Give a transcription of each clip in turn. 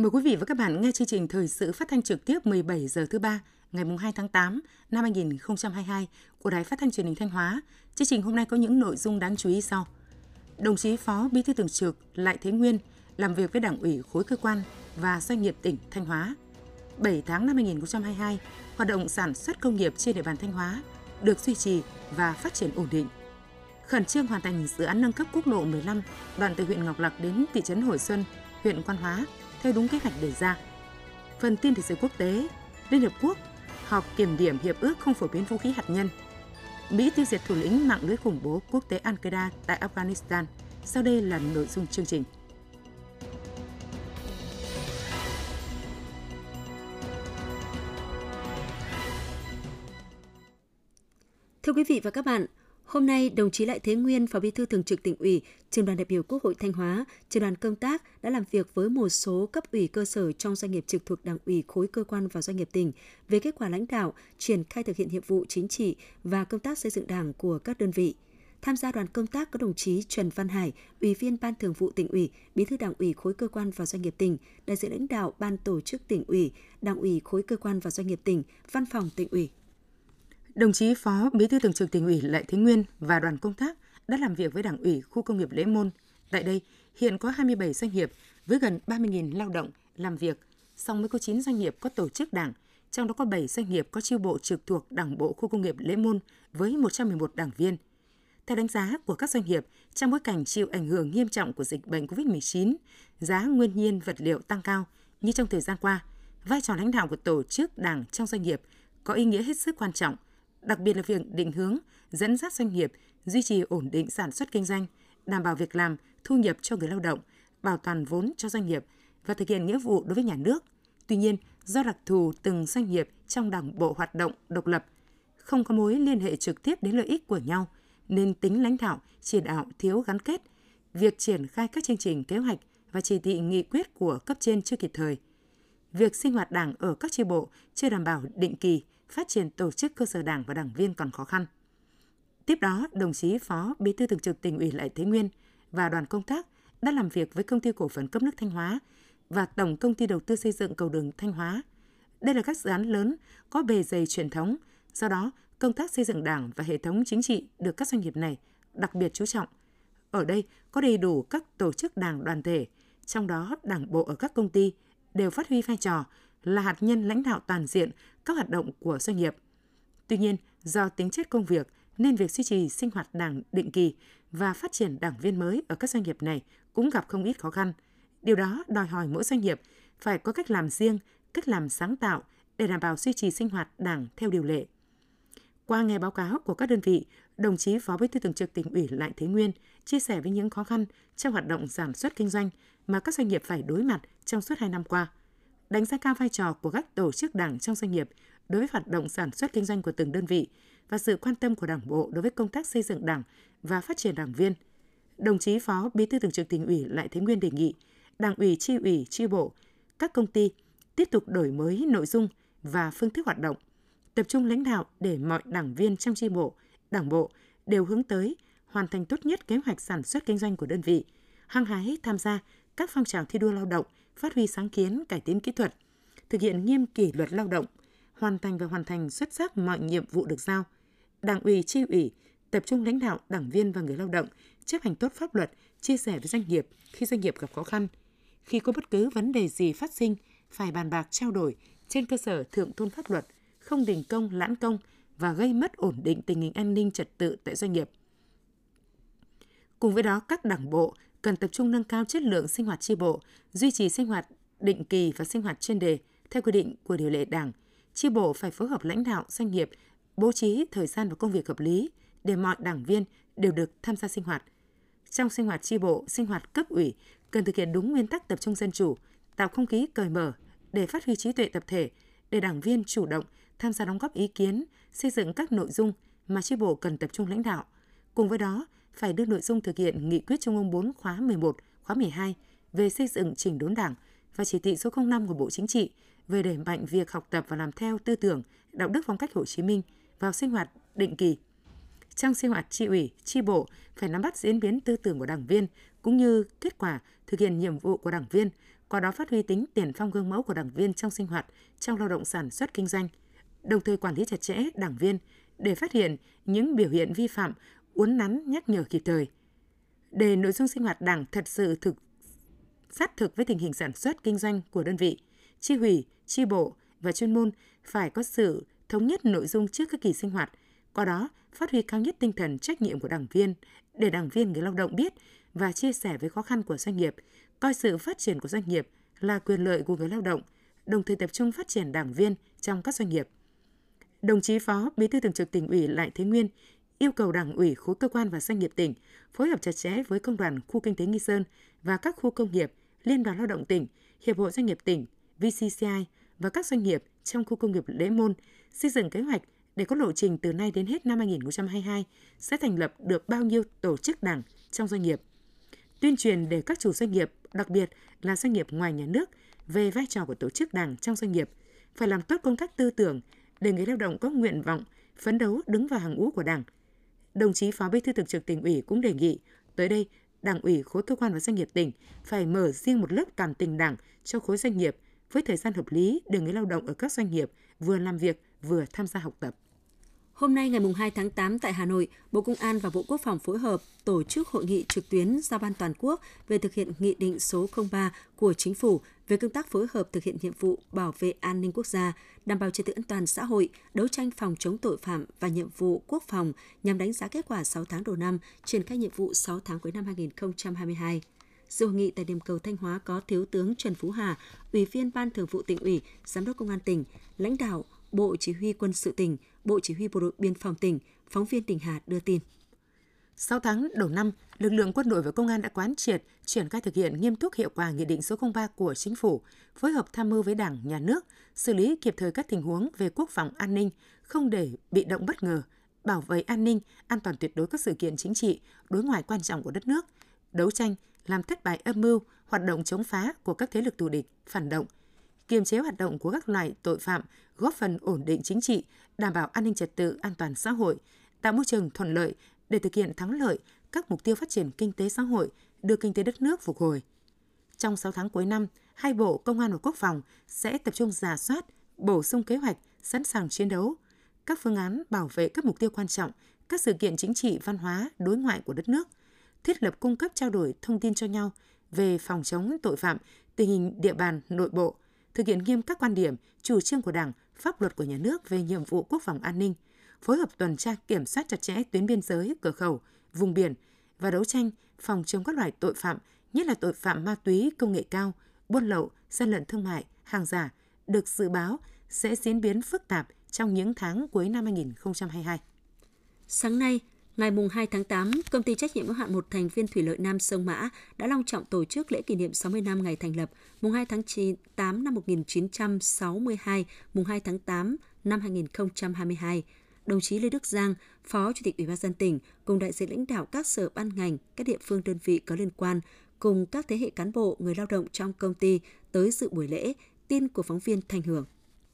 Mời quý vị và các bạn nghe chương trình thời sự phát thanh trực tiếp 17 giờ thứ ba ngày 2 tháng 8 năm 2022 của Đài Phát thanh Truyền hình Thanh Hóa. Chương trình hôm nay có những nội dung đáng chú ý sau. Đồng chí Phó Bí thư Thường trực Lại Thế Nguyên làm việc với Đảng ủy khối cơ quan và doanh nghiệp tỉnh Thanh Hóa. 7 tháng năm 2022, hoạt động sản xuất công nghiệp trên địa bàn Thanh Hóa được duy trì và phát triển ổn định. Khẩn trương hoàn thành dự án nâng cấp quốc lộ 15 đoạn từ huyện Ngọc Lặc đến thị trấn Hồi Xuân, huyện Quan Hóa theo đúng kế hoạch đề ra. Phần tin thế giới quốc tế, Liên Hợp Quốc họp kiểm điểm hiệp ước không phổ biến vũ khí hạt nhân. Mỹ tiêu diệt thủ lĩnh mạng lưới khủng bố quốc tế Al-Qaeda tại Afghanistan. Sau đây là nội dung chương trình. Thưa quý vị và các bạn, Hôm nay, đồng chí Lại Thế Nguyên, Phó Bí thư Thường trực tỉnh ủy, Trường đoàn đại biểu Quốc hội Thanh Hóa, Trường đoàn công tác đã làm việc với một số cấp ủy cơ sở trong doanh nghiệp trực thuộc Đảng ủy khối cơ quan và doanh nghiệp tỉnh về kết quả lãnh đạo, triển khai thực hiện nhiệm vụ chính trị và công tác xây dựng Đảng của các đơn vị. Tham gia đoàn công tác có đồng chí Trần Văn Hải, Ủy viên Ban Thường vụ tỉnh ủy, Bí thư Đảng ủy khối cơ quan và doanh nghiệp tỉnh, đại diện lãnh đạo Ban tổ chức tỉnh ủy, Đảng ủy khối cơ quan và doanh nghiệp tỉnh, Văn phòng tỉnh ủy. Đồng chí Phó Bí thư Thường trực Tỉnh ủy Lại Thế Nguyên và đoàn công tác đã làm việc với Đảng ủy khu công nghiệp Lễ Môn. Tại đây, hiện có 27 doanh nghiệp với gần 30.000 lao động làm việc, song mới có 9 doanh nghiệp có tổ chức đảng, trong đó có 7 doanh nghiệp có chiêu bộ trực thuộc Đảng bộ khu công nghiệp Lễ Môn với 111 đảng viên. Theo đánh giá của các doanh nghiệp, trong bối cảnh chịu ảnh hưởng nghiêm trọng của dịch bệnh COVID-19, giá nguyên nhiên vật liệu tăng cao như trong thời gian qua, vai trò lãnh đạo của tổ chức đảng trong doanh nghiệp có ý nghĩa hết sức quan trọng – đặc biệt là việc định hướng, dẫn dắt doanh nghiệp duy trì ổn định sản xuất kinh doanh, đảm bảo việc làm, thu nhập cho người lao động, bảo toàn vốn cho doanh nghiệp và thực hiện nghĩa vụ đối với nhà nước. Tuy nhiên, do đặc thù từng doanh nghiệp trong đảng bộ hoạt động độc lập, không có mối liên hệ trực tiếp đến lợi ích của nhau, nên tính lãnh đạo, chỉ đạo thiếu gắn kết, việc triển khai các chương trình kế hoạch và chỉ thị nghị quyết của cấp trên chưa kịp thời. Việc sinh hoạt đảng ở các chi bộ chưa đảm bảo định kỳ, phát triển tổ chức cơ sở đảng và đảng viên còn khó khăn. Tiếp đó, đồng chí Phó Bí thư Thường trực tỉnh ủy Lại Thế Nguyên và đoàn công tác đã làm việc với công ty cổ phần cấp nước Thanh Hóa và Tổng công ty đầu tư xây dựng cầu đường Thanh Hóa. Đây là các dự án lớn có bề dày truyền thống, do đó công tác xây dựng đảng và hệ thống chính trị được các doanh nghiệp này đặc biệt chú trọng. Ở đây có đầy đủ các tổ chức đảng đoàn thể, trong đó đảng bộ ở các công ty đều phát huy vai trò là hạt nhân lãnh đạo toàn diện các hoạt động của doanh nghiệp. Tuy nhiên, do tính chất công việc nên việc duy trì sinh hoạt đảng định kỳ và phát triển đảng viên mới ở các doanh nghiệp này cũng gặp không ít khó khăn. Điều đó đòi hỏi mỗi doanh nghiệp phải có cách làm riêng, cách làm sáng tạo để đảm bảo duy trì sinh hoạt đảng theo điều lệ. Qua nghe báo cáo của các đơn vị, đồng chí Phó Bí thư Thường trực tỉnh ủy Lại Thế Nguyên chia sẻ với những khó khăn trong hoạt động sản xuất kinh doanh mà các doanh nghiệp phải đối mặt trong suốt hai năm qua – đánh giá cao vai trò của các tổ chức đảng trong doanh nghiệp đối với hoạt động sản xuất kinh doanh của từng đơn vị và sự quan tâm của Đảng bộ đối với công tác xây dựng Đảng và phát triển đảng viên. Đồng chí Phó Bí thư Thường trực Tỉnh ủy Lại Thế Nguyên đề nghị Đảng ủy, chi ủy, chi bộ, các công ty tiếp tục đổi mới nội dung và phương thức hoạt động, tập trung lãnh đạo để mọi đảng viên trong chi bộ, đảng bộ đều hướng tới hoàn thành tốt nhất kế hoạch sản xuất kinh doanh của đơn vị, hăng hái tham gia các phong trào thi đua lao động, phát huy sáng kiến, cải tiến kỹ thuật, thực hiện nghiêm kỷ luật lao động, hoàn thành và hoàn thành xuất sắc mọi nhiệm vụ được giao. Đảng ủy, chi ủy tập trung lãnh đạo, đảng viên và người lao động chấp hành tốt pháp luật, chia sẻ với doanh nghiệp khi doanh nghiệp gặp khó khăn. Khi có bất cứ vấn đề gì phát sinh, phải bàn bạc trao đổi trên cơ sở thượng tôn pháp luật, không đình công, lãn công và gây mất ổn định tình hình an ninh trật tự tại doanh nghiệp. Cùng với đó, các đảng bộ cần tập trung nâng cao chất lượng sinh hoạt tri bộ, duy trì sinh hoạt định kỳ và sinh hoạt chuyên đề theo quy định của điều lệ Đảng. Tri bộ phải phối hợp lãnh đạo doanh nghiệp, bố trí thời gian và công việc hợp lý để mọi đảng viên đều được tham gia sinh hoạt. Trong sinh hoạt tri bộ, sinh hoạt cấp ủy cần thực hiện đúng nguyên tắc tập trung dân chủ, tạo không khí cởi mở để phát huy trí tuệ tập thể, để đảng viên chủ động tham gia đóng góp ý kiến, xây dựng các nội dung mà tri bộ cần tập trung lãnh đạo. Cùng với đó, phải đưa nội dung thực hiện nghị quyết Trung ương 4 khóa 11, khóa 12 về xây dựng chỉnh đốn đảng và chỉ thị số 05 của Bộ Chính trị về đẩy mạnh việc học tập và làm theo tư tưởng, đạo đức phong cách Hồ Chí Minh vào sinh hoạt định kỳ. Trong sinh hoạt tri ủy, tri bộ phải nắm bắt diễn biến tư tưởng của đảng viên cũng như kết quả thực hiện nhiệm vụ của đảng viên, qua đó phát huy tính tiền phong gương mẫu của đảng viên trong sinh hoạt, trong lao động sản xuất kinh doanh, đồng thời quản lý chặt chẽ đảng viên để phát hiện những biểu hiện vi phạm, uốn nắn nhắc nhở kịp thời. Để nội dung sinh hoạt đảng thật sự thực sát thực với tình hình sản xuất kinh doanh của đơn vị, chi hủy, chi bộ và chuyên môn phải có sự thống nhất nội dung trước các kỳ sinh hoạt, qua đó phát huy cao nhất tinh thần trách nhiệm của đảng viên để đảng viên người lao động biết và chia sẻ với khó khăn của doanh nghiệp, coi sự phát triển của doanh nghiệp là quyền lợi của người lao động, đồng thời tập trung phát triển đảng viên trong các doanh nghiệp. Đồng chí Phó Bí thư Thường trực tỉnh ủy Lại Thế Nguyên yêu cầu Đảng ủy khối cơ quan và doanh nghiệp tỉnh phối hợp chặt chẽ với Công đoàn khu kinh tế Nghi Sơn và các khu công nghiệp, Liên đoàn Lao động tỉnh, Hiệp hội Doanh nghiệp tỉnh, VCCI và các doanh nghiệp trong khu công nghiệp Lễ Môn xây dựng kế hoạch để có lộ trình từ nay đến hết năm 2022 sẽ thành lập được bao nhiêu tổ chức đảng trong doanh nghiệp. Tuyên truyền để các chủ doanh nghiệp, đặc biệt là doanh nghiệp ngoài nhà nước về vai trò của tổ chức đảng trong doanh nghiệp, phải làm tốt công tác tư tưởng để người lao động có nguyện vọng, phấn đấu đứng vào hàng ngũ của đảng. Đồng chí Phó Bí thư Thường trực tỉnh ủy cũng đề nghị, tới đây, Đảng ủy khối cơ quan và doanh nghiệp tỉnh phải mở riêng một lớp cảm tình đảng cho khối doanh nghiệp với thời gian hợp lý để người lao động ở các doanh nghiệp vừa làm việc vừa tham gia học tập. Hôm nay ngày 2 tháng 8 tại Hà Nội, Bộ Công an và Bộ Quốc phòng phối hợp tổ chức hội nghị trực tuyến giao ban toàn quốc về thực hiện nghị định số 03 của Chính phủ về công tác phối hợp thực hiện nhiệm vụ bảo vệ an ninh quốc gia, đảm bảo trật tự an toàn xã hội, đấu tranh phòng chống tội phạm và nhiệm vụ quốc phòng nhằm đánh giá kết quả 6 tháng đầu năm, triển khai nhiệm vụ 6 tháng cuối năm 2022. Dự hội nghị tại điểm cầu Thanh Hóa có Thiếu tướng Trần Phú Hà, Ủy viên Ban Thường vụ tỉnh ủy, Giám đốc Công an tỉnh, lãnh đạo Bộ Chỉ huy Quân sự tỉnh, Bộ Chỉ huy Bộ đội Biên phòng tỉnh, phóng viên tỉnh Hà đưa tin. 6 tháng đầu năm, lực lượng quân đội và công an đã quán triệt, triển khai thực hiện nghiêm túc hiệu quả Nghị định số 03 của Chính phủ, phối hợp tham mưu với Đảng, Nhà nước, xử lý kịp thời các tình huống về quốc phòng an ninh, không để bị động bất ngờ, bảo vệ an ninh, an toàn tuyệt đối các sự kiện chính trị, đối ngoại quan trọng của đất nước, đấu tranh, làm thất bại âm mưu, hoạt động chống phá của các thế lực thù địch, phản động, kiềm chế hoạt động của các loại tội phạm, góp phần ổn định chính trị, đảm bảo an ninh trật tự, an toàn xã hội, tạo môi trường thuận lợi để thực hiện thắng lợi các mục tiêu phát triển kinh tế xã hội, đưa kinh tế đất nước phục hồi. Trong 6 tháng cuối năm, hai bộ Công an và Quốc phòng sẽ tập trung giả soát, bổ sung kế hoạch, sẵn sàng chiến đấu, các phương án bảo vệ các mục tiêu quan trọng, các sự kiện chính trị, văn hóa, đối ngoại của đất nước, thiết lập cung cấp trao đổi thông tin cho nhau về phòng chống tội phạm, tình hình địa bàn, nội bộ, thực hiện nghiêm các quan điểm, chủ trương của Đảng, pháp luật của nhà nước về nhiệm vụ quốc phòng an ninh, phối hợp tuần tra kiểm soát chặt chẽ tuyến biên giới, cửa khẩu, vùng biển và đấu tranh phòng chống các loại tội phạm, nhất là tội phạm ma túy công nghệ cao, buôn lậu, gian lận thương mại, hàng giả, được dự báo sẽ diễn biến phức tạp trong những tháng cuối năm 2022. Sáng nay, Ngày 2 tháng 8, công ty trách nhiệm hữu hạn một thành viên thủy lợi Nam Sông Mã đã long trọng tổ chức lễ kỷ niệm 60 năm ngày thành lập, mùng 2 tháng 9, 8 năm 1962, mùng 2 tháng 8 năm 2022. Đồng chí Lê Đức Giang, Phó Chủ tịch Ủy ban dân tỉnh, cùng đại diện lãnh đạo các sở ban ngành, các địa phương đơn vị có liên quan, cùng các thế hệ cán bộ, người lao động trong công ty tới dự buổi lễ, tin của phóng viên Thành Hưởng.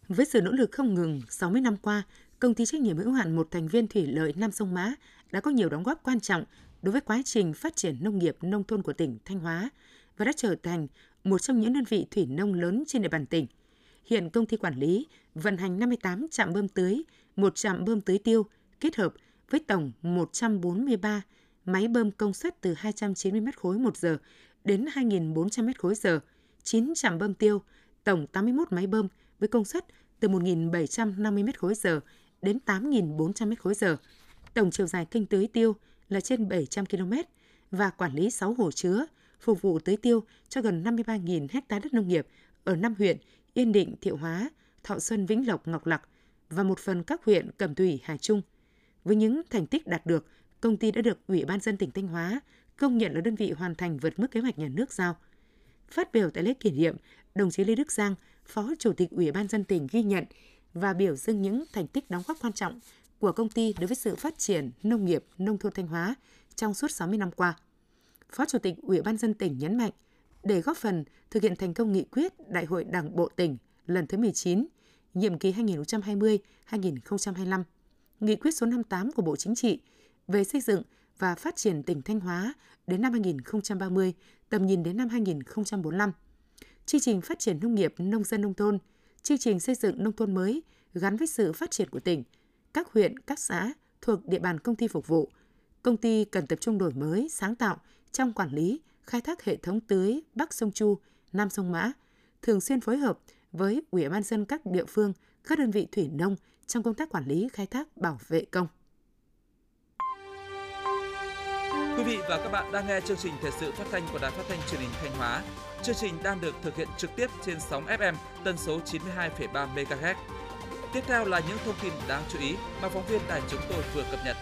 Với sự nỗ lực không ngừng 60 năm qua, công ty trách nhiệm hữu hạn một thành viên thủy lợi Nam Sông Mã đã có nhiều đóng góp quan trọng đối với quá trình phát triển nông nghiệp nông thôn của tỉnh Thanh Hóa và đã trở thành một trong những đơn vị thủy nông lớn trên địa bàn tỉnh. Hiện công ty quản lý vận hành 58 trạm bơm tưới, một trạm bơm tưới tiêu kết hợp với tổng 143 máy bơm công suất từ 290 m khối một giờ đến 2.400 m khối giờ, 9 trạm bơm tiêu, tổng 81 máy bơm với công suất từ 1.750 m khối giờ đến 8.400 m khối giờ. Tổng chiều dài kênh tưới tiêu là trên 700 km và quản lý 6 hồ chứa, phục vụ tưới tiêu cho gần 53.000 ha đất nông nghiệp ở 5 huyện Yên Định, Thiệu Hóa, Thọ Xuân, Vĩnh Lộc, Ngọc Lặc và một phần các huyện Cẩm Thủy, Hà Trung. Với những thành tích đạt được, công ty đã được Ủy ban dân tỉnh Thanh Hóa công nhận là đơn vị hoàn thành vượt mức kế hoạch nhà nước giao. Phát biểu tại lễ kỷ niệm, đồng chí Lê Đức Giang, Phó Chủ tịch Ủy ban dân tỉnh ghi nhận và biểu dương những thành tích đóng góp quan trọng của công ty đối với sự phát triển nông nghiệp nông thôn Thanh Hóa trong suốt 60 năm qua. Phó Chủ tịch Ủy ban dân tỉnh nhấn mạnh, để góp phần thực hiện thành công nghị quyết Đại hội Đảng bộ tỉnh lần thứ 19, nhiệm kỳ 2020-2025, nghị quyết số 58 của Bộ Chính trị về xây dựng và phát triển tỉnh Thanh Hóa đến năm 2030, tầm nhìn đến năm 2045. chương trình phát triển nông nghiệp nông dân nông thôn, chương trình xây dựng nông thôn mới gắn với sự phát triển của tỉnh, các huyện, các xã thuộc địa bàn công ty phục vụ. Công ty cần tập trung đổi mới, sáng tạo trong quản lý, khai thác hệ thống tưới Bắc sông Chu, Nam sông Mã, thường xuyên phối hợp với Ủy ban dân các địa phương, các đơn vị thủy nông trong công tác quản lý khai thác bảo vệ công. Quý vị và các bạn đang nghe chương trình thời sự phát thanh của Đài Phát thanh Truyền hình Thanh Hóa. Chương trình đang được thực hiện trực tiếp trên sóng FM tần số 92,3 MHz. Tiếp theo là những thông tin đáng chú ý mà phóng viên đài chúng tôi vừa cập nhật.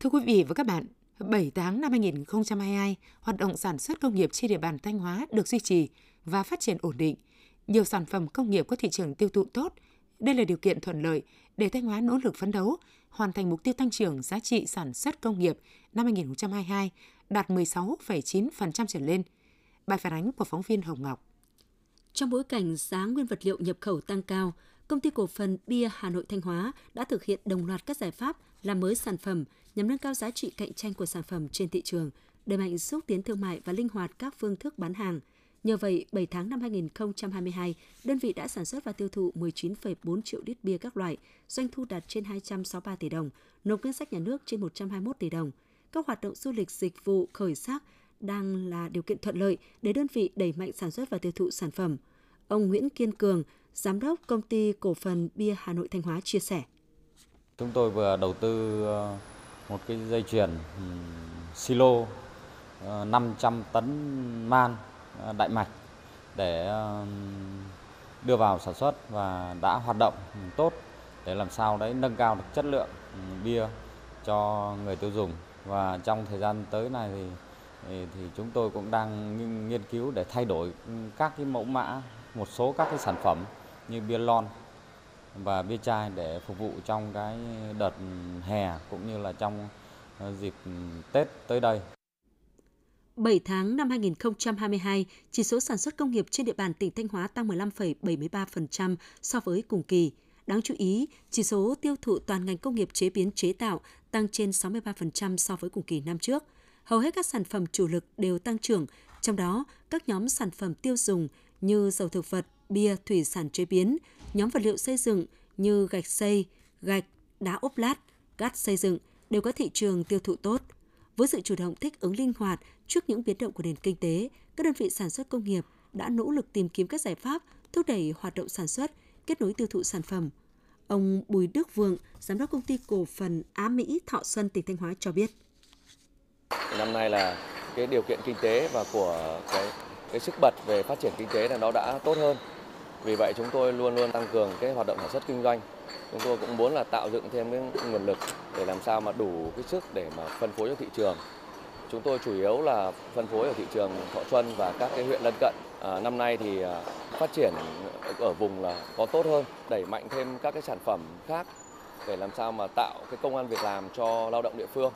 Thưa quý vị và các bạn, 7 tháng năm 2022, hoạt động sản xuất công nghiệp trên địa bàn Thanh Hóa được duy trì và phát triển ổn định. Nhiều sản phẩm công nghiệp có thị trường tiêu thụ tốt. Đây là điều kiện thuận lợi để Thanh Hóa nỗ lực phấn đấu, hoàn thành mục tiêu tăng trưởng giá trị sản xuất công nghiệp năm 2022 đạt 16,9% trở lên. Bài phản ánh của phóng viên Hồng Ngọc. Trong bối cảnh giá nguyên vật liệu nhập khẩu tăng cao, Công ty cổ phần bia Hà Nội Thanh Hóa đã thực hiện đồng loạt các giải pháp làm mới sản phẩm nhằm nâng cao giá trị cạnh tranh của sản phẩm trên thị trường, đẩy mạnh xúc tiến thương mại và linh hoạt các phương thức bán hàng. Nhờ vậy, 7 tháng năm 2022, đơn vị đã sản xuất và tiêu thụ 19,4 triệu lít bia các loại, doanh thu đạt trên 263 tỷ đồng, nộp ngân sách nhà nước trên 121 tỷ đồng. Các hoạt động du lịch dịch vụ khởi sắc đang là điều kiện thuận lợi để đơn vị đẩy mạnh sản xuất và tiêu thụ sản phẩm. Ông Nguyễn Kiên Cường, Giám đốc Công ty Cổ phần Bia Hà Nội Thanh Hóa chia sẻ. Chúng tôi vừa đầu tư ờ, một cái dây chuyền ừ, silo ờ, 500 tấn man ờ, đại mạch để đưa vào sản xuất và đã hoạt động tốt để làm sao đấy nâng cao được chất lượng ừ, bia cho người tiêu dùng và trong thời gian tới này thì thì chúng tôi cũng đang nghiên cứu để thay đổi các cái mẫu mã một số các cái sản phẩm như bia lon và bia chai để phục vụ trong cái đợt hè cũng như là trong ờ, dịp Tết tới đây. 7 tháng năm 2022, chỉ số sản xuất công nghiệp trên địa bàn tỉnh Thanh Hóa tăng 15,73% so với cùng kỳ. Đáng chú ý, chỉ số tiêu thụ toàn ngành công nghiệp chế biến chế tạo tăng trên 63% so với cùng kỳ năm trước. Hầu hết các sản phẩm chủ lực đều tăng trưởng, trong đó các nhóm sản phẩm tiêu dùng như dầu thực vật, bia, thủy sản chế biến, nhóm vật liệu xây dựng như gạch xây, gạch, đá ốp lát, cát xây dựng đều có thị trường tiêu thụ tốt. Với sự chủ động thích ứng linh hoạt trước những biến động của nền kinh tế, các đơn vị sản xuất công nghiệp đã nỗ lực tìm kiếm các giải pháp thúc đẩy hoạt động sản xuất, kết nối tiêu thụ sản phẩm. Ông Bùi Đức Vượng, giám đốc công ty cổ phần Á Mỹ Thọ Xuân tỉnh Thanh Hóa cho biết. Năm nay là cái điều kiện kinh tế và của cái cái sức bật về phát triển kinh tế là nó đã tốt hơn. Vì vậy chúng tôi luôn luôn tăng cường cái hoạt động sản xuất kinh doanh. Chúng tôi cũng muốn là tạo dựng thêm cái nguồn lực để làm sao mà đủ cái sức để mà phân phối cho thị trường. Chúng tôi chủ yếu là phân phối ở thị trường Thọ Xuân và các cái huyện lân cận. À, năm nay thì à, phát triển ở vùng là có tốt hơn, đẩy mạnh thêm các cái sản phẩm khác để làm sao mà tạo cái công an việc làm cho lao động địa phương.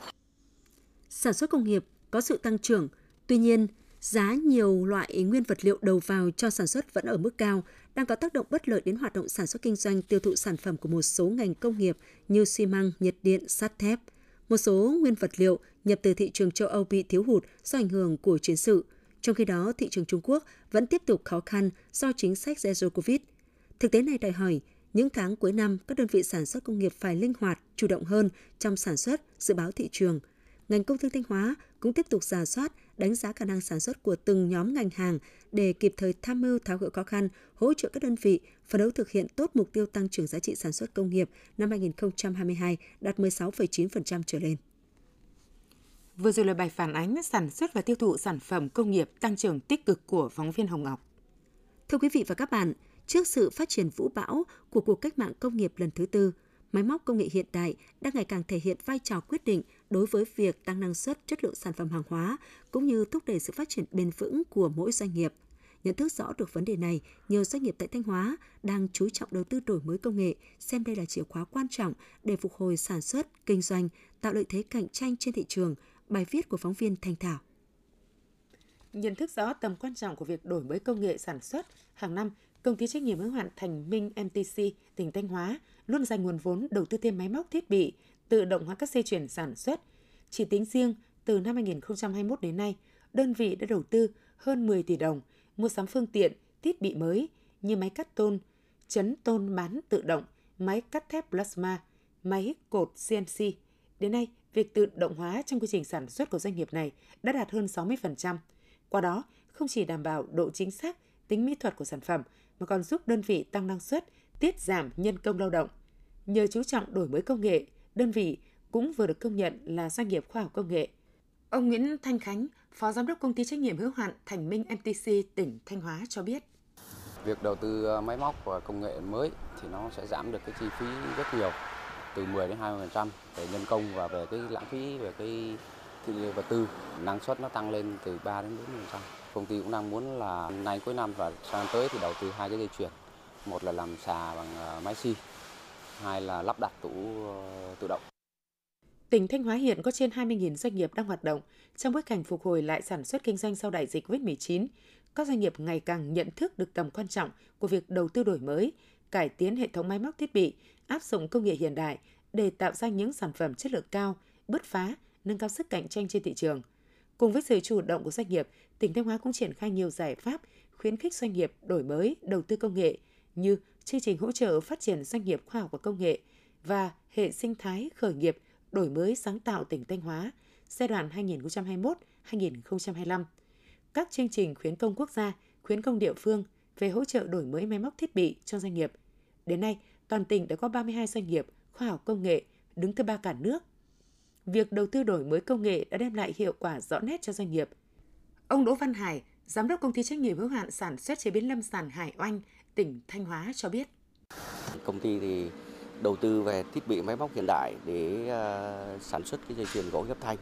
Sản xuất công nghiệp có sự tăng trưởng, tuy nhiên giá nhiều loại nguyên vật liệu đầu vào cho sản xuất vẫn ở mức cao, đang có tác động bất lợi đến hoạt động sản xuất kinh doanh tiêu thụ sản phẩm của một số ngành công nghiệp như xi măng, nhiệt điện, sắt thép. Một số nguyên vật liệu nhập từ thị trường châu Âu bị thiếu hụt do ảnh hưởng của chiến sự. Trong khi đó, thị trường Trung Quốc vẫn tiếp tục khó khăn do chính sách Zero Covid. Thực tế này đòi hỏi những tháng cuối năm, các đơn vị sản xuất công nghiệp phải linh hoạt, chủ động hơn trong sản xuất, dự báo thị trường. Ngành công thương Thanh Hóa cũng tiếp tục giả soát, đánh giá khả năng sản xuất của từng nhóm ngành hàng để kịp thời tham mưu tháo gỡ khó khăn, hỗ trợ các đơn vị phấn đấu thực hiện tốt mục tiêu tăng trưởng giá trị sản xuất công nghiệp năm 2022 đạt 16,9% trở lên. Vừa rồi là bài phản ánh sản xuất và tiêu thụ sản phẩm công nghiệp tăng trưởng tích cực của phóng viên Hồng Ngọc. Thưa quý vị và các bạn, trước sự phát triển vũ bão của cuộc cách mạng công nghiệp lần thứ tư, máy móc công nghệ hiện đại đang ngày càng thể hiện vai trò quyết định đối với việc tăng năng suất, chất lượng sản phẩm hàng hóa cũng như thúc đẩy sự phát triển bền vững của mỗi doanh nghiệp. Nhận thức rõ được vấn đề này, nhiều doanh nghiệp tại Thanh Hóa đang chú trọng đầu tư đổi mới công nghệ, xem đây là chìa khóa quan trọng để phục hồi sản xuất, kinh doanh, tạo lợi thế cạnh tranh trên thị trường. Bài viết của phóng viên Thanh Thảo. Nhận thức rõ tầm quan trọng của việc đổi mới công nghệ sản xuất, hàng năm, công ty trách nhiệm hữu hạn Thành Minh MTC tỉnh Thanh Hóa luôn dành nguồn vốn đầu tư thêm máy móc thiết bị, tự động hóa các dây chuyển sản xuất. Chỉ tính riêng từ năm 2021 đến nay, đơn vị đã đầu tư hơn 10 tỷ đồng, mua sắm phương tiện, thiết bị mới như máy cắt tôn, chấn tôn bán tự động, máy cắt thép plasma, máy cột CNC. Đến nay, việc tự động hóa trong quy trình sản xuất của doanh nghiệp này đã đạt hơn 60%. Qua đó, không chỉ đảm bảo độ chính xác, tính mỹ thuật của sản phẩm, mà còn giúp đơn vị tăng năng suất, tiết giảm nhân công lao động. Nhờ chú trọng đổi mới công nghệ, đơn vị cũng vừa được công nhận là doanh nghiệp khoa học công nghệ. Ông Nguyễn Thanh Khánh, Phó Giám đốc Công ty trách nhiệm hữu hạn Thành Minh MTC tỉnh Thanh Hóa cho biết. Việc đầu tư ờ, máy móc và công nghệ mới thì nó sẽ giảm được cái chi phí rất nhiều, từ 10 đến 20% về nhân công và về cái lãng phí về cái vật tư, năng suất nó tăng lên từ 3 đến 4%. Công ty cũng đang muốn là nay cuối năm và sang tới thì đầu tư hai cái dây chuyền. Một là làm xà bằng ờ, máy xi, hai là lắp đặt tủ ờ, tự động. Tỉnh Thanh Hóa hiện có trên 20.000 doanh nghiệp đang hoạt động. Trong bối cảnh phục hồi lại sản xuất kinh doanh sau đại dịch COVID-19, các doanh nghiệp ngày càng nhận thức được tầm quan trọng của việc đầu tư đổi mới, cải tiến hệ thống máy móc thiết bị, áp dụng công nghệ hiện đại để tạo ra những sản phẩm chất lượng cao, bứt phá, nâng cao sức cạnh tranh trên thị trường. Cùng với sự chủ động của doanh nghiệp, tỉnh Thanh Hóa cũng triển khai nhiều giải pháp khuyến khích doanh nghiệp đổi mới, đầu tư công nghệ như chương trình hỗ trợ phát triển doanh nghiệp khoa học và công nghệ và hệ sinh thái khởi nghiệp đổi mới sáng tạo tỉnh Thanh Hóa giai đoạn 2021-2025. Các chương trình khuyến công quốc gia, khuyến công địa phương về hỗ trợ đổi mới máy móc thiết bị cho doanh nghiệp. Đến nay, toàn tỉnh đã có 32 doanh nghiệp khoa học công nghệ đứng thứ ba cả nước. Việc đầu tư đổi mới công nghệ đã đem lại hiệu quả rõ nét cho doanh nghiệp. Ông Đỗ Văn Hải, Giám đốc công ty trách nhiệm hữu hạn sản xuất chế biến lâm sản Hải Oanh, tỉnh Thanh Hóa cho biết. Công ty thì đầu tư về thiết bị máy móc hiện đại để uh, sản xuất cái dây chuyền gỗ ghép thanh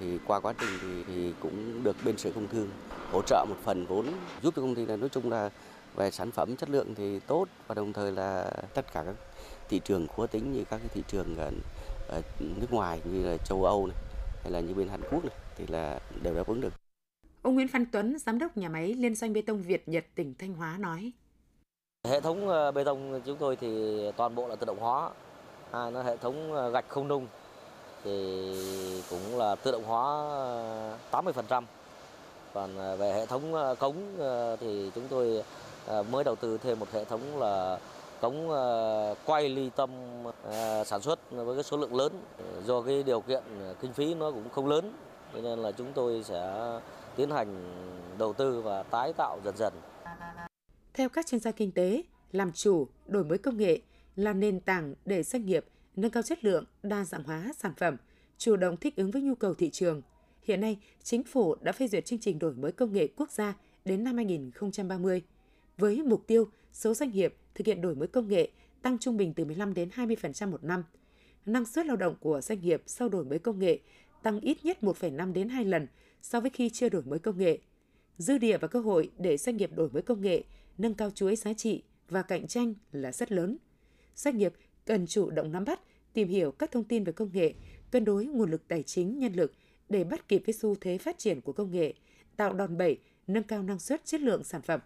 thì qua quá trình thì, thì cũng được bên sở công thương hỗ trợ một phần vốn giúp cho công ty này nói chung là về sản phẩm chất lượng thì tốt và đồng thời là tất cả các thị trường khó tính như các cái thị trường ở, nước ngoài như là châu Âu này hay là như bên Hàn Quốc này thì là đều đáp ứng được. Ông Nguyễn Văn Tuấn, giám đốc nhà máy Liên doanh bê tông Việt Nhật tỉnh Thanh Hóa nói: Hệ thống ờ, bê tông chúng tôi thì toàn bộ là tự động hóa. À, nó hệ thống ờ, gạch không nung thì cũng là tự động hóa 80%. Ờ, Còn về hệ thống cống thì chúng tôi mới đầu tư thêm một hệ thống là cống ờ, quay ly tâm ờ, sản xuất với cái số lượng lớn. Do cái điều kiện kinh phí nó cũng không lớn cho nên là chúng tôi sẽ tiến hành đầu tư và tái tạo dần dần. Theo các chuyên gia kinh tế, làm chủ, đổi mới công nghệ là nền tảng để doanh nghiệp nâng cao chất lượng, đa dạng hóa sản phẩm, chủ động thích ứng với nhu cầu thị trường. Hiện nay, chính phủ đã phê duyệt chương trình đổi mới công nghệ quốc gia đến năm 2030 với mục tiêu số doanh nghiệp thực hiện đổi mới công nghệ tăng trung bình từ 15 đến 20% một năm. Năng suất lao động của doanh nghiệp sau đổi mới công nghệ tăng ít nhất 1,5 đến 2 lần so với khi chưa đổi mới công nghệ. Dư địa và cơ hội để doanh nghiệp đổi mới công nghệ nâng cao chuỗi giá trị và cạnh tranh là rất lớn. Doanh nghiệp cần chủ động nắm bắt, tìm hiểu các thông tin về công nghệ, cân đối nguồn lực tài chính, nhân lực để bắt kịp với xu thế phát triển của công nghệ, tạo đòn bẩy, nâng cao năng suất chất lượng sản phẩm.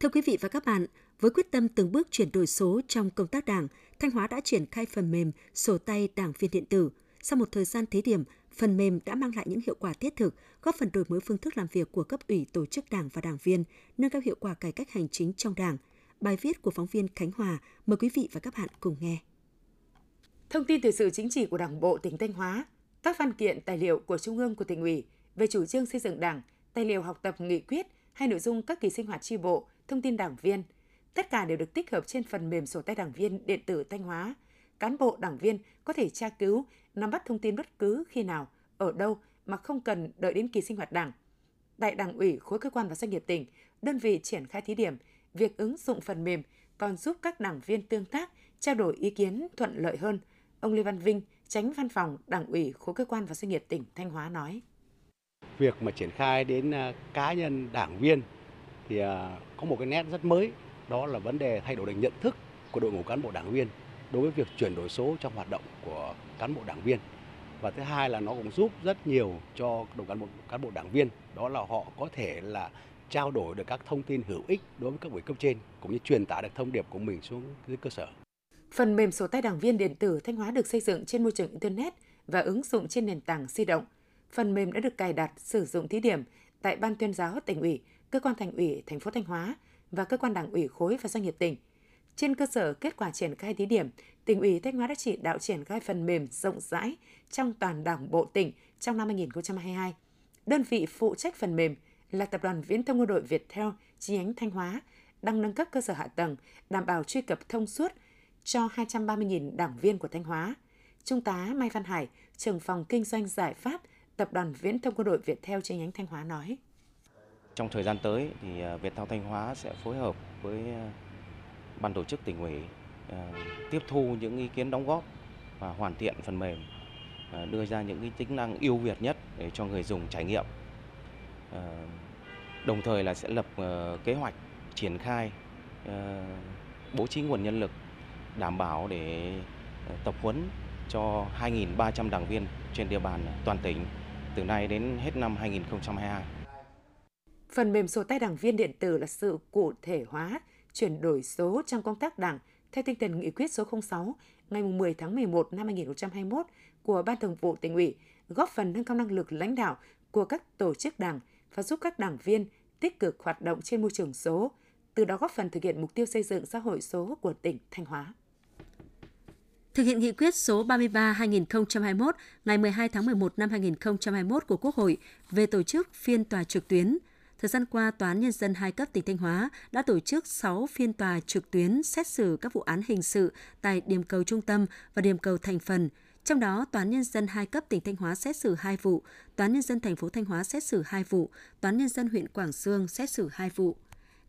Thưa quý vị và các bạn, với quyết tâm từng bước chuyển đổi số trong công tác đảng, Thanh Hóa đã triển khai phần mềm sổ tay đảng viên điện tử. Sau một thời gian thí điểm, Phần mềm đã mang lại những hiệu quả thiết thực, góp phần đổi mới phương thức làm việc của cấp ủy tổ chức đảng và đảng viên, nâng cao hiệu quả cải cách hành chính trong đảng. Bài viết của phóng viên Khánh Hòa, mời quý vị và các bạn cùng nghe. Thông tin từ sự chính trị của Đảng bộ tỉnh Thanh Hóa, các văn kiện tài liệu của Trung ương của tỉnh ủy về chủ trương xây dựng Đảng, tài liệu học tập nghị quyết hay nội dung các kỳ sinh hoạt tri bộ, thông tin đảng viên, tất cả đều được tích hợp trên phần mềm sổ tay đảng viên điện tử Thanh Hóa – cán bộ đảng viên có thể tra cứu, nắm bắt thông tin bất cứ khi nào, ở đâu mà không cần đợi đến kỳ sinh hoạt đảng. Tại Đảng ủy, khối cơ quan và doanh nghiệp tỉnh, đơn vị triển khai thí điểm, việc ứng dụng phần mềm còn giúp các đảng viên tương tác, trao đổi ý kiến thuận lợi hơn. Ông Lê Văn Vinh, tránh văn phòng Đảng ủy khối cơ quan và doanh nghiệp tỉnh Thanh Hóa nói. Việc mà triển khai đến à, cá nhân đảng viên thì à, có một cái nét rất mới, đó là vấn đề thay đổi được nhận thức của đội ngũ cán bộ đảng viên đối với việc chuyển đổi số trong hoạt động của cán bộ đảng viên và thứ hai là nó cũng giúp rất nhiều cho đội cán bộ cán bộ đảng viên đó là họ có thể là trao đổi được các thông tin hữu ích đối với các buổi cấp trên cũng như truyền tải được thông điệp của mình xuống dưới cơ sở. Phần mềm sổ tay đảng viên điện tử Thanh Hóa được xây dựng trên môi trường internet và ứng dụng trên nền tảng di động. Phần mềm đã được cài đặt sử dụng thí điểm tại Ban tuyên giáo tỉnh ủy, cơ quan thành ủy thành phố Thanh Hóa và cơ quan đảng ủy khối và doanh nghiệp tỉnh. Trên cơ sở kết quả triển khai thí điểm, tỉnh ủy Thanh Hóa đã chỉ đạo triển khai phần mềm rộng rãi trong toàn đảng bộ tỉnh trong năm 2022. Đơn vị phụ trách phần mềm là Tập đoàn Viễn thông Quân đội Viettel chi nhánh Thanh Hóa đang nâng cấp cơ sở hạ tầng, đảm bảo truy cập thông suốt cho 230.000 đảng viên của Thanh Hóa. Trung tá Mai Văn Hải, trưởng phòng kinh doanh giải pháp Tập đoàn Viễn thông Quân đội Viettel chi nhánh Thanh Hóa nói. Trong thời gian tới thì à, Việt Thao Thanh Hóa sẽ phối hợp với à, ban tổ chức tỉnh ủy à, tiếp thu những ý kiến đóng góp và hoàn thiện phần mềm đưa ra những cái tính năng ưu việt nhất để cho người dùng trải nghiệm. Đồng thời là sẽ lập kế hoạch triển khai bố trí nguồn nhân lực đảm bảo để tập huấn cho 2.300 đảng viên trên địa bàn toàn tỉnh từ nay đến hết năm 2022. Phần mềm sổ tay đảng viên điện tử là sự cụ thể hóa, chuyển đổi số trong công tác đảng theo tinh thần nghị quyết số 06 ngày 10 tháng 11 năm 2021 của Ban Thường vụ tỉnh ủy, góp phần nâng cao năng lực lãnh đạo của các tổ chức đảng và giúp các đảng viên tích cực hoạt động trên môi trường số, từ đó góp phần thực hiện mục tiêu xây dựng xã hội số của tỉnh Thanh Hóa. Thực hiện nghị quyết số 33-2021 ngày 12 tháng 11 năm 2021 của Quốc hội về tổ chức phiên tòa trực tuyến, thời gian qua Tòa án Nhân dân hai cấp tỉnh Thanh Hóa đã tổ chức 6 phiên tòa trực tuyến xét xử các vụ án hình sự tại điểm cầu trung tâm và điểm cầu thành phần. Trong đó, Tòa án Nhân dân hai cấp tỉnh Thanh Hóa xét xử 2 vụ, Tòa án Nhân dân thành phố Thanh Hóa xét xử 2 vụ, Tòa án Nhân dân huyện Quảng Sương xét xử 2 vụ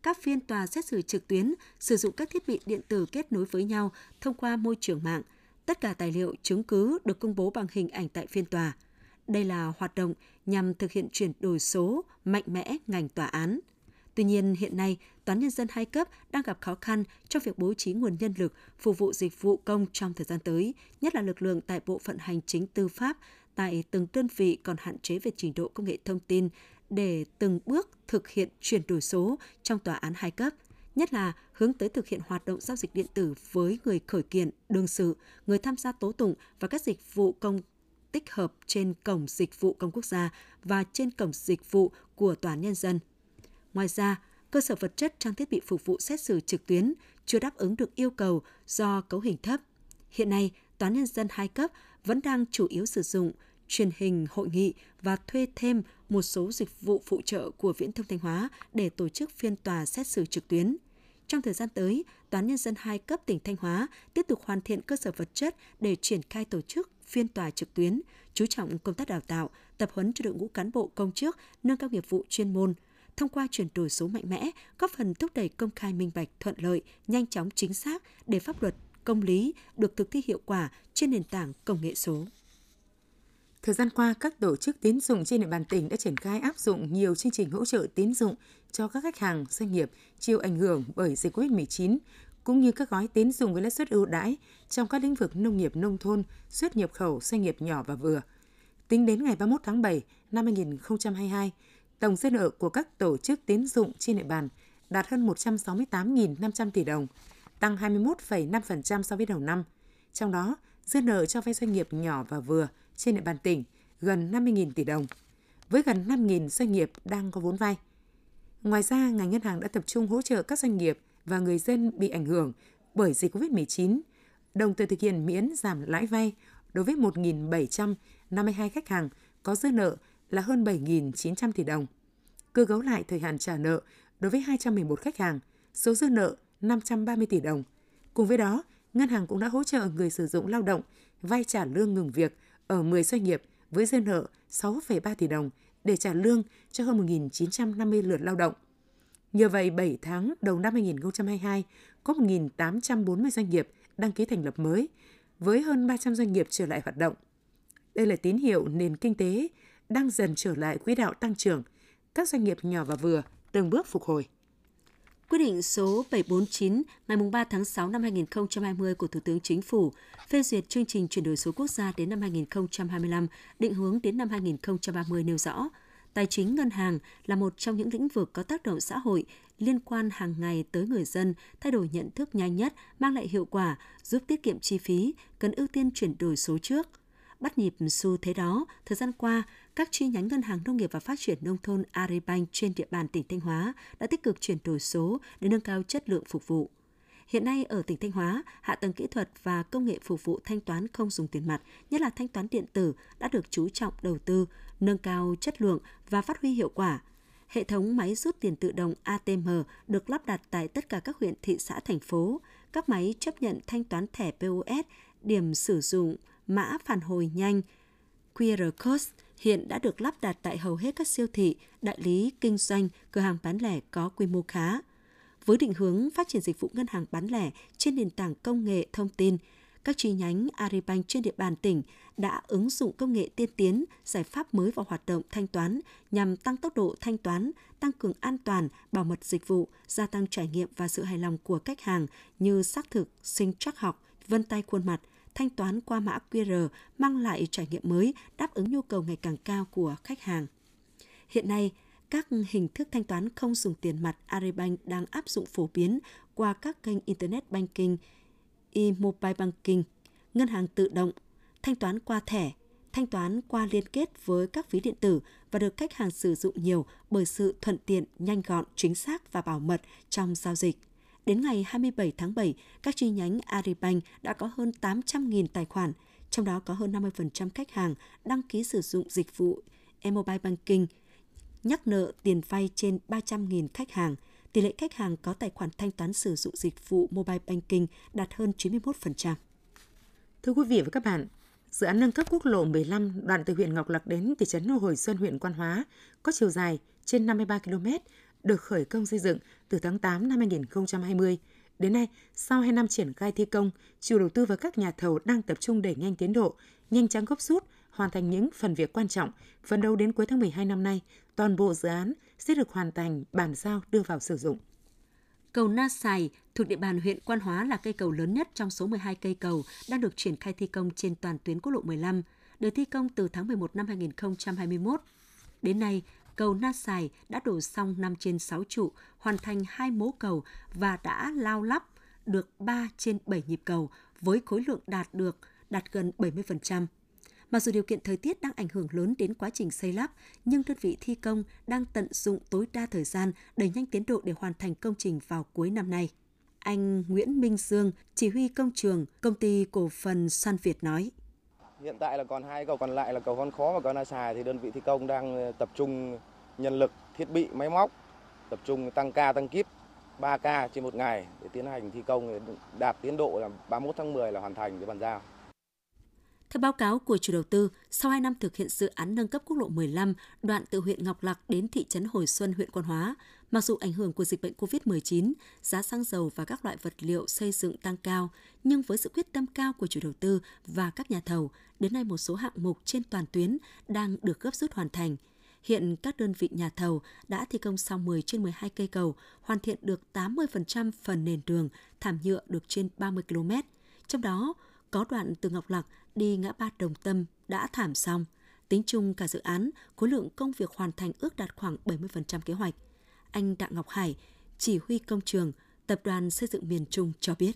các phiên tòa xét xử trực tuyến sử dụng các thiết bị điện tử kết nối với nhau thông qua môi trường mạng. Tất cả tài liệu, chứng cứ được công bố bằng hình ảnh tại phiên tòa. Đây là hoạt động nhằm thực hiện chuyển đổi số mạnh mẽ ngành tòa án. Tuy nhiên, hiện nay, Toán Nhân dân hai cấp đang gặp khó khăn trong việc bố trí nguồn nhân lực phục vụ dịch vụ công trong thời gian tới, nhất là lực lượng tại bộ phận hành chính tư pháp, tại từng đơn vị còn hạn chế về trình độ công nghệ thông tin để từng bước thực hiện chuyển đổi số trong tòa án hai cấp, nhất là hướng tới thực hiện hoạt động giao dịch điện tử với người khởi kiện, đương sự, người tham gia tố tụng và các dịch vụ công tích hợp trên cổng dịch vụ công quốc gia và trên cổng dịch vụ của tòa án nhân dân. Ngoài ra, cơ sở vật chất trang thiết bị phục vụ xét xử trực tuyến chưa đáp ứng được yêu cầu do cấu hình thấp. Hiện nay, tòa án nhân dân hai cấp vẫn đang chủ yếu sử dụng truyền hình hội nghị và thuê thêm một số dịch vụ phụ trợ của Viễn thông Thanh Hóa để tổ chức phiên tòa xét xử trực tuyến. Trong thời gian tới, toán Nhân dân hai cấp tỉnh Thanh Hóa tiếp tục hoàn thiện cơ sở vật chất để triển khai tổ chức phiên tòa trực tuyến, chú trọng công tác đào tạo, tập huấn cho đội ngũ cán bộ công chức, nâng cao nghiệp vụ chuyên môn, thông qua chuyển đổi số mạnh mẽ, góp phần thúc đẩy công khai minh bạch, thuận lợi, nhanh chóng chính xác để pháp luật, công lý được thực thi hiệu quả trên nền tảng công nghệ số. Thời gian qua, các tổ chức tín dụng trên địa bàn tỉnh đã triển khai áp dụng nhiều chương trình hỗ trợ tín dụng cho các khách hàng, doanh nghiệp chịu ảnh hưởng bởi dịch COVID-19, cũng như các gói tín dụng với lãi suất ưu đãi trong các lĩnh vực nông nghiệp nông thôn, xuất nhập khẩu, doanh nghiệp nhỏ và vừa. Tính đến ngày 31 tháng 7 năm 2022, tổng dư nợ của các tổ chức tín dụng trên địa bàn đạt hơn 168.500 tỷ đồng, tăng 21,5% so với đầu năm. Trong đó, dư nợ cho vay doanh nghiệp nhỏ và vừa – trên địa bàn tỉnh gần 50.000 tỷ đồng, với gần 5.000 doanh nghiệp đang có vốn vay. Ngoài ra, ngành ngân hàng đã tập trung hỗ trợ các doanh nghiệp và người dân bị ảnh hưởng bởi dịch COVID-19, đồng thời thực hiện miễn giảm lãi vay đối với 1.752 khách hàng có dư nợ là hơn 7.900 tỷ đồng. Cơ cấu lại thời hạn trả nợ đối với 211 khách hàng, số dư nợ 530 tỷ đồng. Cùng với đó, ngân hàng cũng đã hỗ trợ người sử dụng lao động vay trả lương ngừng việc ở 10 doanh nghiệp với dư nợ 6,3 tỷ đồng để trả lương cho hơn 1.950 lượt lao động. Nhờ vậy, 7 tháng đầu năm 2022, có 1.840 doanh nghiệp đăng ký thành lập mới, với hơn 300 doanh nghiệp trở lại hoạt động. Đây là tín hiệu nền kinh tế đang dần trở lại quỹ đạo tăng trưởng, các doanh nghiệp nhỏ và vừa từng bước phục hồi. Quyết định số 749 ngày 3 tháng 6 năm 2020 của Thủ tướng Chính phủ phê duyệt chương trình chuyển đổi số quốc gia đến năm 2025, định hướng đến năm 2030 nêu rõ, tài chính ngân hàng là một trong những lĩnh vực có tác động xã hội liên quan hàng ngày tới người dân, thay đổi nhận thức nhanh nhất, mang lại hiệu quả, giúp tiết kiệm chi phí, cần ưu tiên chuyển đổi số trước – Bắt nhịp xu thế đó, thời gian qua, các chi nhánh Ngân hàng Nông nghiệp và Phát triển Nông thôn Agribank trên địa bàn tỉnh Thanh Hóa đã tích cực chuyển đổi số để nâng cao chất lượng phục vụ. Hiện nay ở tỉnh Thanh Hóa, hạ tầng kỹ thuật và công nghệ phục vụ thanh toán không dùng tiền mặt, nhất là thanh toán điện tử đã được chú trọng đầu tư, nâng cao chất lượng và phát huy hiệu quả. Hệ thống máy rút tiền tự động ATM được lắp đặt tại tất cả các huyện, thị xã, thành phố. Các máy chấp nhận thanh toán thẻ POS, điểm sử dụng, mã phản hồi nhanh, QR code hiện đã được lắp đặt tại hầu hết các siêu thị, đại lý, kinh doanh, cửa hàng bán lẻ có quy mô khá. Với định hướng phát triển dịch vụ ngân hàng bán lẻ trên nền tảng công nghệ thông tin, các chi nhánh Agribank trên địa bàn tỉnh đã ứng dụng công nghệ tiên tiến, giải pháp mới vào hoạt động thanh toán nhằm tăng tốc độ thanh toán, tăng cường an toàn, bảo mật dịch vụ, gia tăng trải nghiệm và sự hài lòng của khách hàng như xác thực, sinh trắc học, vân tay khuôn mặt, thanh toán qua mã QR mang lại trải nghiệm mới đáp ứng nhu cầu ngày càng cao của khách hàng. Hiện nay, các hình thức thanh toán không dùng tiền mặt Aribank đang áp dụng phổ biến qua các kênh Internet Banking, e-mobile banking, ngân hàng tự động, thanh toán qua thẻ, thanh toán qua liên kết với các ví điện tử và được khách hàng sử dụng nhiều bởi sự thuận tiện, nhanh gọn, chính xác và bảo mật trong giao dịch. Đến ngày 27 tháng 7, các chi nhánh Agribank đã có hơn 800.000 tài khoản, trong đó có hơn 50% khách hàng đăng ký sử dụng dịch vụ e-mobile banking – nhắc nợ tiền vay trên 300.000 khách hàng. Tỷ lệ khách hàng có tài khoản thanh toán sử dụng dịch vụ mobile banking đạt hơn 91%. Thưa quý vị và các bạn, dự án nâng cấp quốc lộ 15 đoạn từ huyện Ngọc Lặc đến thị trấn Hồi Xuân huyện Quan Hóa có chiều dài trên 53 km được khởi công xây dựng từ tháng 8 năm 2020. Đến nay, sau 2 năm triển khai thi công, chủ đầu tư và các nhà thầu đang tập trung đẩy nhanh tiến độ, nhanh chóng gấp rút, hoàn thành những phần việc quan trọng. Phần đầu đến cuối tháng 12 năm nay, toàn bộ dự án sẽ được hoàn thành, bàn giao, đưa vào sử dụng. Cầu Na Sài thuộc địa bàn huyện Quan Hóa là cây cầu lớn nhất trong số 12 cây cầu đang được triển khai thi công trên toàn tuyến quốc lộ 15, được thi công từ tháng 11 năm 2021. Đến nay, cầu Na Sài đã đổ xong 5 trên 6 trụ, hoàn thành hai mố cầu và đã lao lắp được 3 trên 7 nhịp cầu với khối lượng đạt được đạt gần 70%. Mặc dù điều kiện thời tiết đang ảnh hưởng lớn đến quá trình xây lắp, nhưng đơn vị thi công đang tận dụng tối đa thời gian đẩy nhanh tiến độ để hoàn thành công trình vào cuối năm nay. Anh Nguyễn Minh Dương, chỉ huy công trường, công ty cổ phần Sun Việt nói. Hiện tại là còn hai cầu còn lại là cầu Con Khó và cầu Na Xài thì đơn vị thi công đang ờ, tập trung nhân lực, thiết bị, máy móc, tập trung tăng ca tăng kíp 3 ca trên một ngày để tiến hành thi công ờ, đạt tiến độ là 31 tháng 10 là hoàn thành để bàn giao. Theo báo cáo của chủ đầu tư, sau 2 năm thực hiện dự án nâng cấp quốc lộ 15 đoạn từ huyện Ngọc Lặc đến thị trấn Hồi Xuân, huyện Quan Hóa, mặc dù ảnh hưởng của dịch bệnh COVID-19, giá xăng dầu và các loại vật liệu xây dựng tăng cao, nhưng với sự quyết tâm cao của chủ đầu tư và các nhà thầu, đến nay một số hạng mục trên toàn tuyến đang được gấp rút hoàn thành. Hiện các đơn vị nhà thầu đã thi công xong 10 trên 12 cây cầu, hoàn thiện được 80% phần nền đường, thảm nhựa được trên 30 km. Trong đó, có đoạn từ Ngọc Lặc đi ngã ba Đồng Tâm đã thảm xong. Tính chung cả dự án, khối lượng công việc hoàn thành ước đạt khoảng 70% kế hoạch. Anh Đặng Ngọc Hải, chỉ huy công trường, Tập đoàn Xây dựng miền Trung cho biết.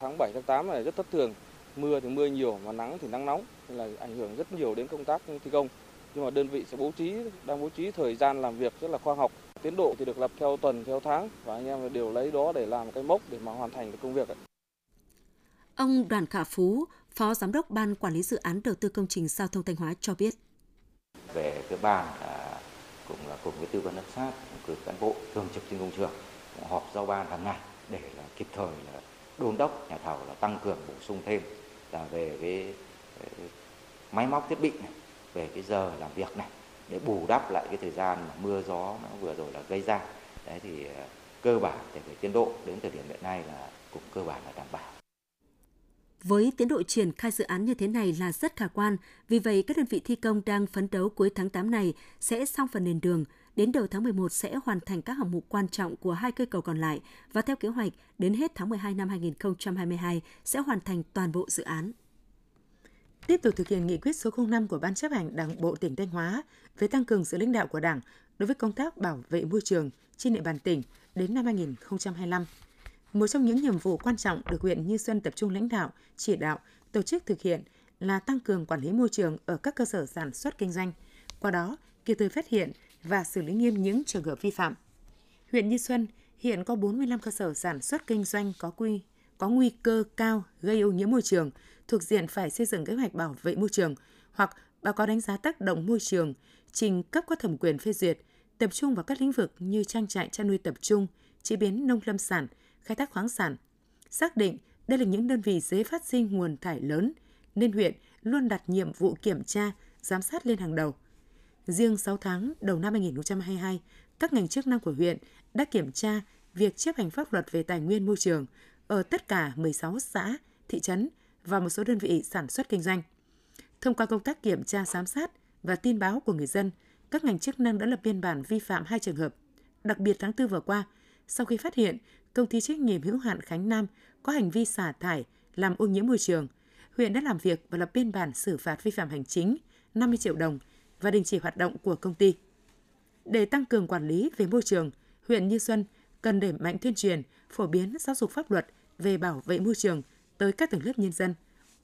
Tháng 7, tháng 8 này rất thất thường, mưa thì mưa nhiều mà nắng thì nắng nóng, nên là ảnh hưởng rất nhiều đến công tác thi công. Nhưng mà đơn vị sẽ bố trí, đang bố trí thời gian làm việc rất là khoa học. Tiến độ thì được lập theo tuần, theo tháng và anh em đều lấy đó để làm cái mốc để mà hoàn thành cái công việc. Ông Đoàn Khả Phú, Phó Giám đốc Ban Quản lý Dự án Đầu tư Công trình Giao thông Thanh Hóa cho biết. Về cơ bản là cũng là cùng với tư vấn giám sát cử cán bộ thường trực trên công trường họp giao ban hàng ngày để là kịp thời là đôn đốc nhà thầu là tăng cường bổ sung thêm là về cái máy móc thiết bị này, về cái giờ làm việc này để bù đắp lại cái thời gian mà mưa gió nó vừa rồi là gây ra. Đấy thì ờ, cơ bản để về tiến độ đến thời điểm hiện nay là cũng cơ bản là đảm bảo với tiến độ triển khai dự án như thế này là rất khả quan, vì vậy các đơn vị thi công đang phấn đấu cuối tháng 8 này sẽ xong phần nền đường, đến đầu tháng 11 sẽ hoàn thành các hạng mục quan trọng của hai cây cầu còn lại và theo kế hoạch đến hết tháng 12 năm 2022 sẽ hoàn thành toàn bộ dự án. Tiếp tục thực hiện nghị quyết số 05 của Ban chấp hành Đảng bộ tỉnh Thanh Hóa về tăng cường sự lãnh đạo của Đảng đối với công tác bảo vệ môi trường trên địa bàn tỉnh đến năm 2025 một trong những nhiệm vụ quan trọng được huyện Như Xuân tập trung lãnh đạo, chỉ đạo, tổ chức thực hiện là tăng cường quản lý môi trường ở các cơ sở sản xuất kinh doanh, qua đó kịp thời phát hiện và xử lý nghiêm những trường hợp vi phạm. Huyện Như Xuân hiện có 45 cơ sở sản xuất kinh doanh có quy có nguy cơ cao gây ô nhiễm môi trường thuộc diện phải xây dựng kế hoạch bảo vệ môi trường hoặc báo cáo đánh giá tác động môi trường, trình cấp có thẩm quyền phê duyệt, tập trung vào các lĩnh vực như trang trại chăn nuôi tập trung, chế biến nông lâm sản, khai thác khoáng sản. Xác định đây là những đơn vị dễ phát sinh nguồn thải lớn, nên huyện luôn đặt nhiệm vụ kiểm tra, giám sát lên hàng đầu. Riêng 6 tháng đầu năm 2022, các ngành chức năng của huyện đã kiểm tra việc chấp hành pháp luật về tài nguyên môi trường ở tất cả 16 xã, thị trấn và một số đơn vị sản xuất kinh doanh. Thông qua công tác kiểm tra giám sát và tin báo của người dân, các ngành chức năng đã lập biên bản vi phạm hai trường hợp. Đặc biệt tháng 4 vừa qua, sau khi phát hiện công ty trách nhiệm hữu hạn Khánh Nam có hành vi xả thải làm ô nhiễm môi trường, huyện đã làm việc và lập biên bản xử phạt vi phạm hành chính 50 triệu đồng và đình chỉ hoạt động của công ty. Để tăng cường quản lý về môi trường, huyện Như Xuân cần đẩy mạnh tuyên truyền, phổ biến giáo dục pháp luật về bảo vệ môi trường tới các tầng lớp nhân dân,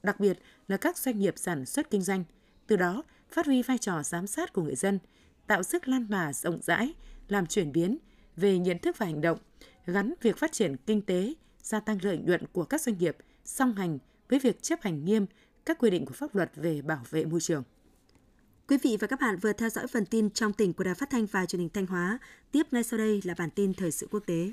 đặc biệt là các doanh nghiệp sản xuất kinh doanh, từ đó phát huy vai trò giám sát của người dân, tạo sức lan tỏa rộng rãi, làm chuyển biến về nhận thức và hành động, gắn việc phát triển kinh tế, gia tăng lợi nhuận của các doanh nghiệp song hành với việc chấp hành nghiêm các quy định của pháp luật về bảo vệ môi trường. Quý vị và các bạn vừa theo dõi phần tin trong tỉnh của Đài Phát thanh và Truyền hình Thanh Hóa. Tiếp ngay sau đây là bản tin thời sự quốc tế.